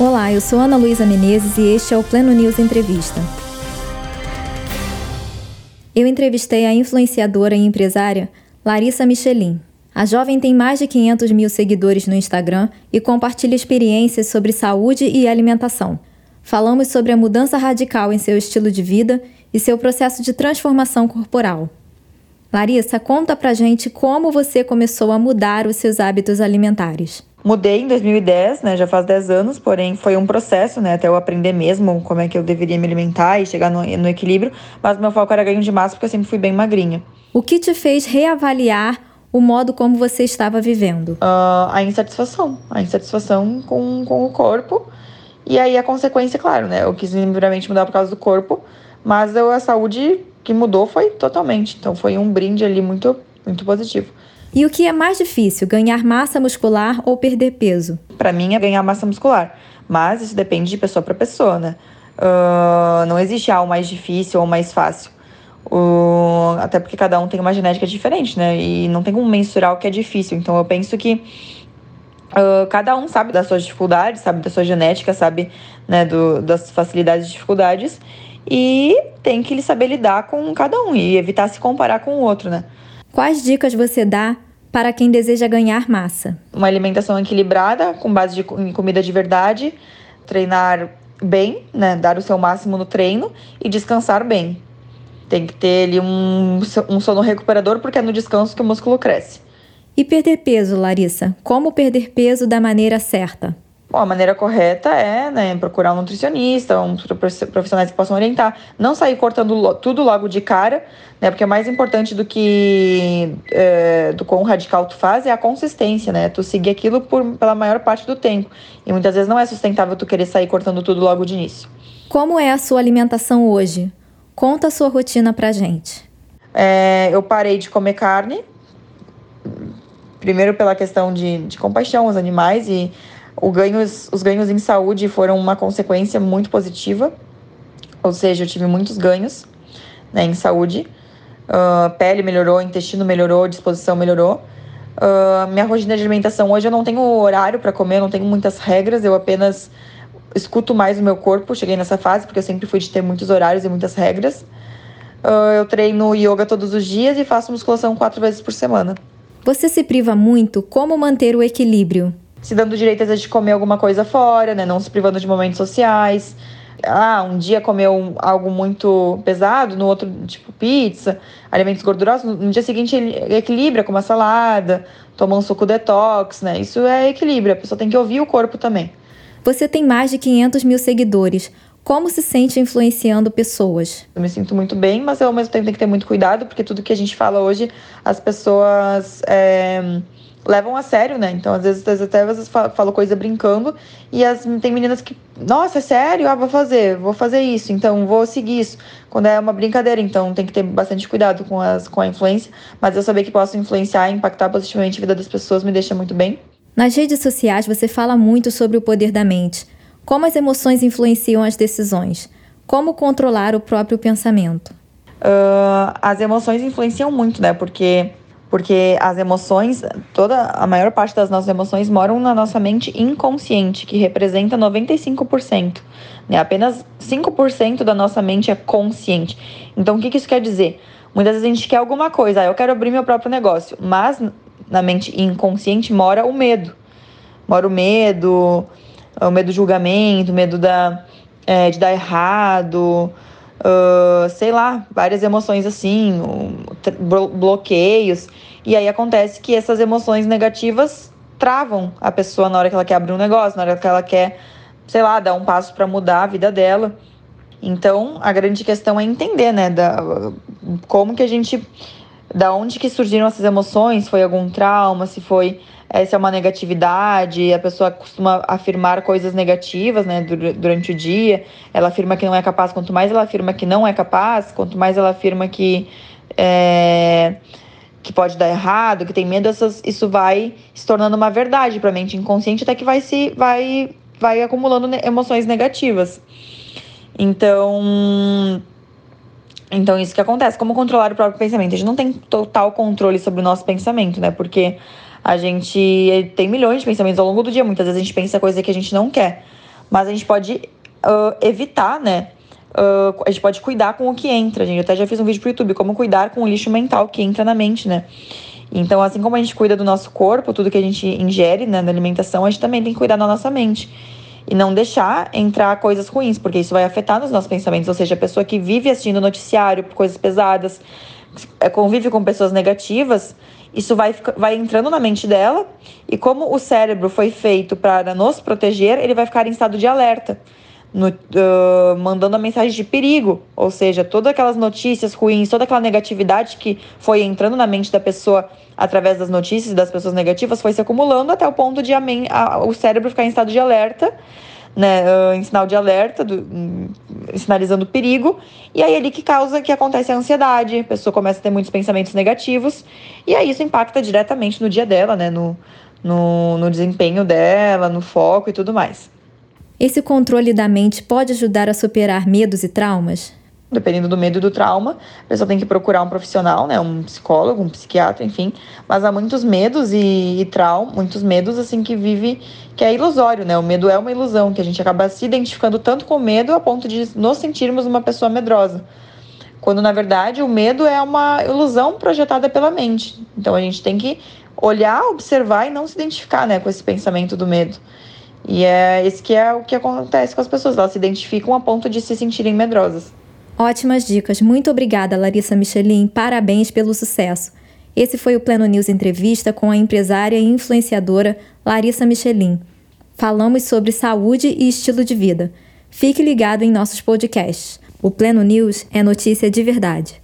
Olá, eu sou Ana Luísa Menezes e este é o Pleno News Entrevista. Eu entrevistei a influenciadora e empresária Larissa Michelin. A jovem tem mais de 500 mil seguidores no Instagram e compartilha experiências sobre saúde e alimentação. Falamos sobre a mudança radical em seu estilo de vida e seu processo de transformação corporal. Larissa, conta pra gente como você começou a mudar os seus hábitos alimentares. Mudei em 2010, né? Já faz 10 anos, porém foi um processo, né? Até eu aprender mesmo como é que eu deveria me alimentar e chegar no, no equilíbrio. Mas meu foco era ganho de massa porque eu sempre fui bem magrinha. O que te fez reavaliar o modo como você estava vivendo? Uh, a insatisfação. A insatisfação com, com o corpo. E aí a consequência, claro, né? Eu quis primeiramente mudar por causa do corpo, mas eu, a saúde que mudou foi totalmente. Então foi um brinde ali muito, muito positivo. E o que é mais difícil, ganhar massa muscular ou perder peso? Para mim é ganhar massa muscular, mas isso depende de pessoa para pessoa, né? Uh, não existe algo mais difícil ou mais fácil. Uh, até porque cada um tem uma genética diferente, né? E não tem como mensurar o que é difícil. Então eu penso que uh, cada um sabe das suas dificuldades, sabe da sua genética, sabe né, do, das facilidades e dificuldades. E tem que saber lidar com cada um e evitar se comparar com o outro, né? Quais dicas você dá para quem deseja ganhar massa? Uma alimentação equilibrada, com base de, em comida de verdade, treinar bem, né? Dar o seu máximo no treino e descansar bem. Tem que ter ali um, um sono recuperador, porque é no descanso que o músculo cresce. E perder peso, Larissa? Como perder peso da maneira certa? Bom, a maneira correta é né, procurar um nutricionista, um profissionais que possam orientar. Não sair cortando tudo logo de cara, né? Porque é mais importante do que é, do quão radical tu faz é a consistência, né? Tu seguir aquilo por, pela maior parte do tempo. E muitas vezes não é sustentável tu querer sair cortando tudo logo de início. Como é a sua alimentação hoje? Conta a sua rotina pra gente. É, eu parei de comer carne. Primeiro pela questão de, de compaixão aos animais e ganhos, os ganhos em saúde foram uma consequência muito positiva, ou seja, eu tive muitos ganhos né, em saúde. Uh, pele melhorou, intestino melhorou, disposição melhorou. Uh, minha rotina de alimentação hoje eu não tenho horário para comer, não tenho muitas regras, eu apenas escuto mais o meu corpo. Cheguei nessa fase porque eu sempre fui de ter muitos horários e muitas regras. Uh, eu treino yoga todos os dias e faço musculação quatro vezes por semana. Você se priva muito? Como manter o equilíbrio? Se dando direito às vezes de comer alguma coisa fora, né? Não se privando de momentos sociais. Ah, um dia comeu algo muito pesado, no outro, tipo pizza, alimentos gordurosos, no dia seguinte ele equilibra com uma salada, toma um suco detox, né? Isso é equilíbrio, a pessoa tem que ouvir o corpo também. Você tem mais de 500 mil seguidores. Como se sente influenciando pessoas? Eu me sinto muito bem, mas ao mesmo tempo tem que ter muito cuidado, porque tudo que a gente fala hoje, as pessoas. É levam a sério, né? Então, às vezes, até às vezes falo coisa brincando e as, tem meninas que, nossa, é sério? Ah, vou fazer, vou fazer isso, então vou seguir isso. Quando é uma brincadeira, então tem que ter bastante cuidado com, as, com a influência, mas eu saber que posso influenciar e impactar positivamente a vida das pessoas me deixa muito bem. Nas redes sociais, você fala muito sobre o poder da mente. Como as emoções influenciam as decisões? Como controlar o próprio pensamento? Uh, as emoções influenciam muito, né? Porque porque as emoções, toda a maior parte das nossas emoções moram na nossa mente inconsciente, que representa 95%. Né? Apenas 5% da nossa mente é consciente. Então, o que, que isso quer dizer? Muitas vezes a gente quer alguma coisa, ah, eu quero abrir meu próprio negócio, mas na mente inconsciente mora o medo. Mora o medo, o medo do julgamento, o medo da, é, de dar errado, uh, sei lá, várias emoções assim, bloqueios. E aí acontece que essas emoções negativas travam a pessoa na hora que ela quer abrir um negócio, na hora que ela quer, sei lá, dar um passo para mudar a vida dela. Então, a grande questão é entender, né, da, como que a gente, da onde que surgiram essas emoções, foi algum trauma, se foi essa é uma negatividade, a pessoa costuma afirmar coisas negativas né, durante o dia, ela afirma que não é capaz, quanto mais ela afirma que não é capaz, quanto mais ela afirma que, é, que pode dar errado, que tem medo, essas, isso vai se tornando uma verdade para a mente inconsciente, até que vai se vai, vai acumulando emoções negativas. Então, então, isso que acontece. Como controlar o próprio pensamento? A gente não tem total controle sobre o nosso pensamento, né? Porque a gente tem milhões de pensamentos ao longo do dia. Muitas vezes a gente pensa coisa que a gente não quer. mas a gente pode uh, evitar, né? Uh, a gente pode cuidar com o que entra, gente. Eu até já fiz um vídeo pro YouTube, como cuidar com o lixo mental que entra na mente, né? Então, assim como a gente cuida do nosso corpo, tudo que a gente ingere né, na alimentação, a gente também tem que cuidar da nossa mente. E não deixar entrar coisas ruins, porque isso vai afetar nos nossos pensamentos. Ou seja, a pessoa que vive assistindo noticiário, coisas pesadas, é, convive com pessoas negativas, isso vai, vai entrando na mente dela. E como o cérebro foi feito para nos proteger, ele vai ficar em estado de alerta no, uh, mandando a mensagem de perigo, ou seja, todas aquelas notícias ruins, toda aquela negatividade que foi entrando na mente da pessoa através das notícias das pessoas negativas foi se acumulando até o ponto de a, a, o cérebro ficar em estado de alerta, né, uh, em sinal de alerta, do, um, sinalizando perigo, e aí é ali que causa que acontece a ansiedade, a pessoa começa a ter muitos pensamentos negativos, e aí isso impacta diretamente no dia dela, né, no, no, no desempenho dela, no foco e tudo mais. Esse controle da mente pode ajudar a superar medos e traumas? Dependendo do medo e do trauma, a pessoa tem que procurar um profissional, né, um psicólogo, um psiquiatra, enfim. Mas há muitos medos e, e traumas, muitos medos assim que vive, que é ilusório, né? O medo é uma ilusão, que a gente acaba se identificando tanto com o medo a ponto de nos sentirmos uma pessoa medrosa. Quando na verdade o medo é uma ilusão projetada pela mente. Então a gente tem que olhar, observar e não se identificar, né, com esse pensamento do medo. E é esse que é o que acontece com as pessoas, elas se identificam a ponto de se sentirem medrosas. Ótimas dicas. Muito obrigada, Larissa Michelin. Parabéns pelo sucesso. Esse foi o Pleno News Entrevista com a empresária e influenciadora Larissa Michelin. Falamos sobre saúde e estilo de vida. Fique ligado em nossos podcasts. O Pleno News é notícia de verdade.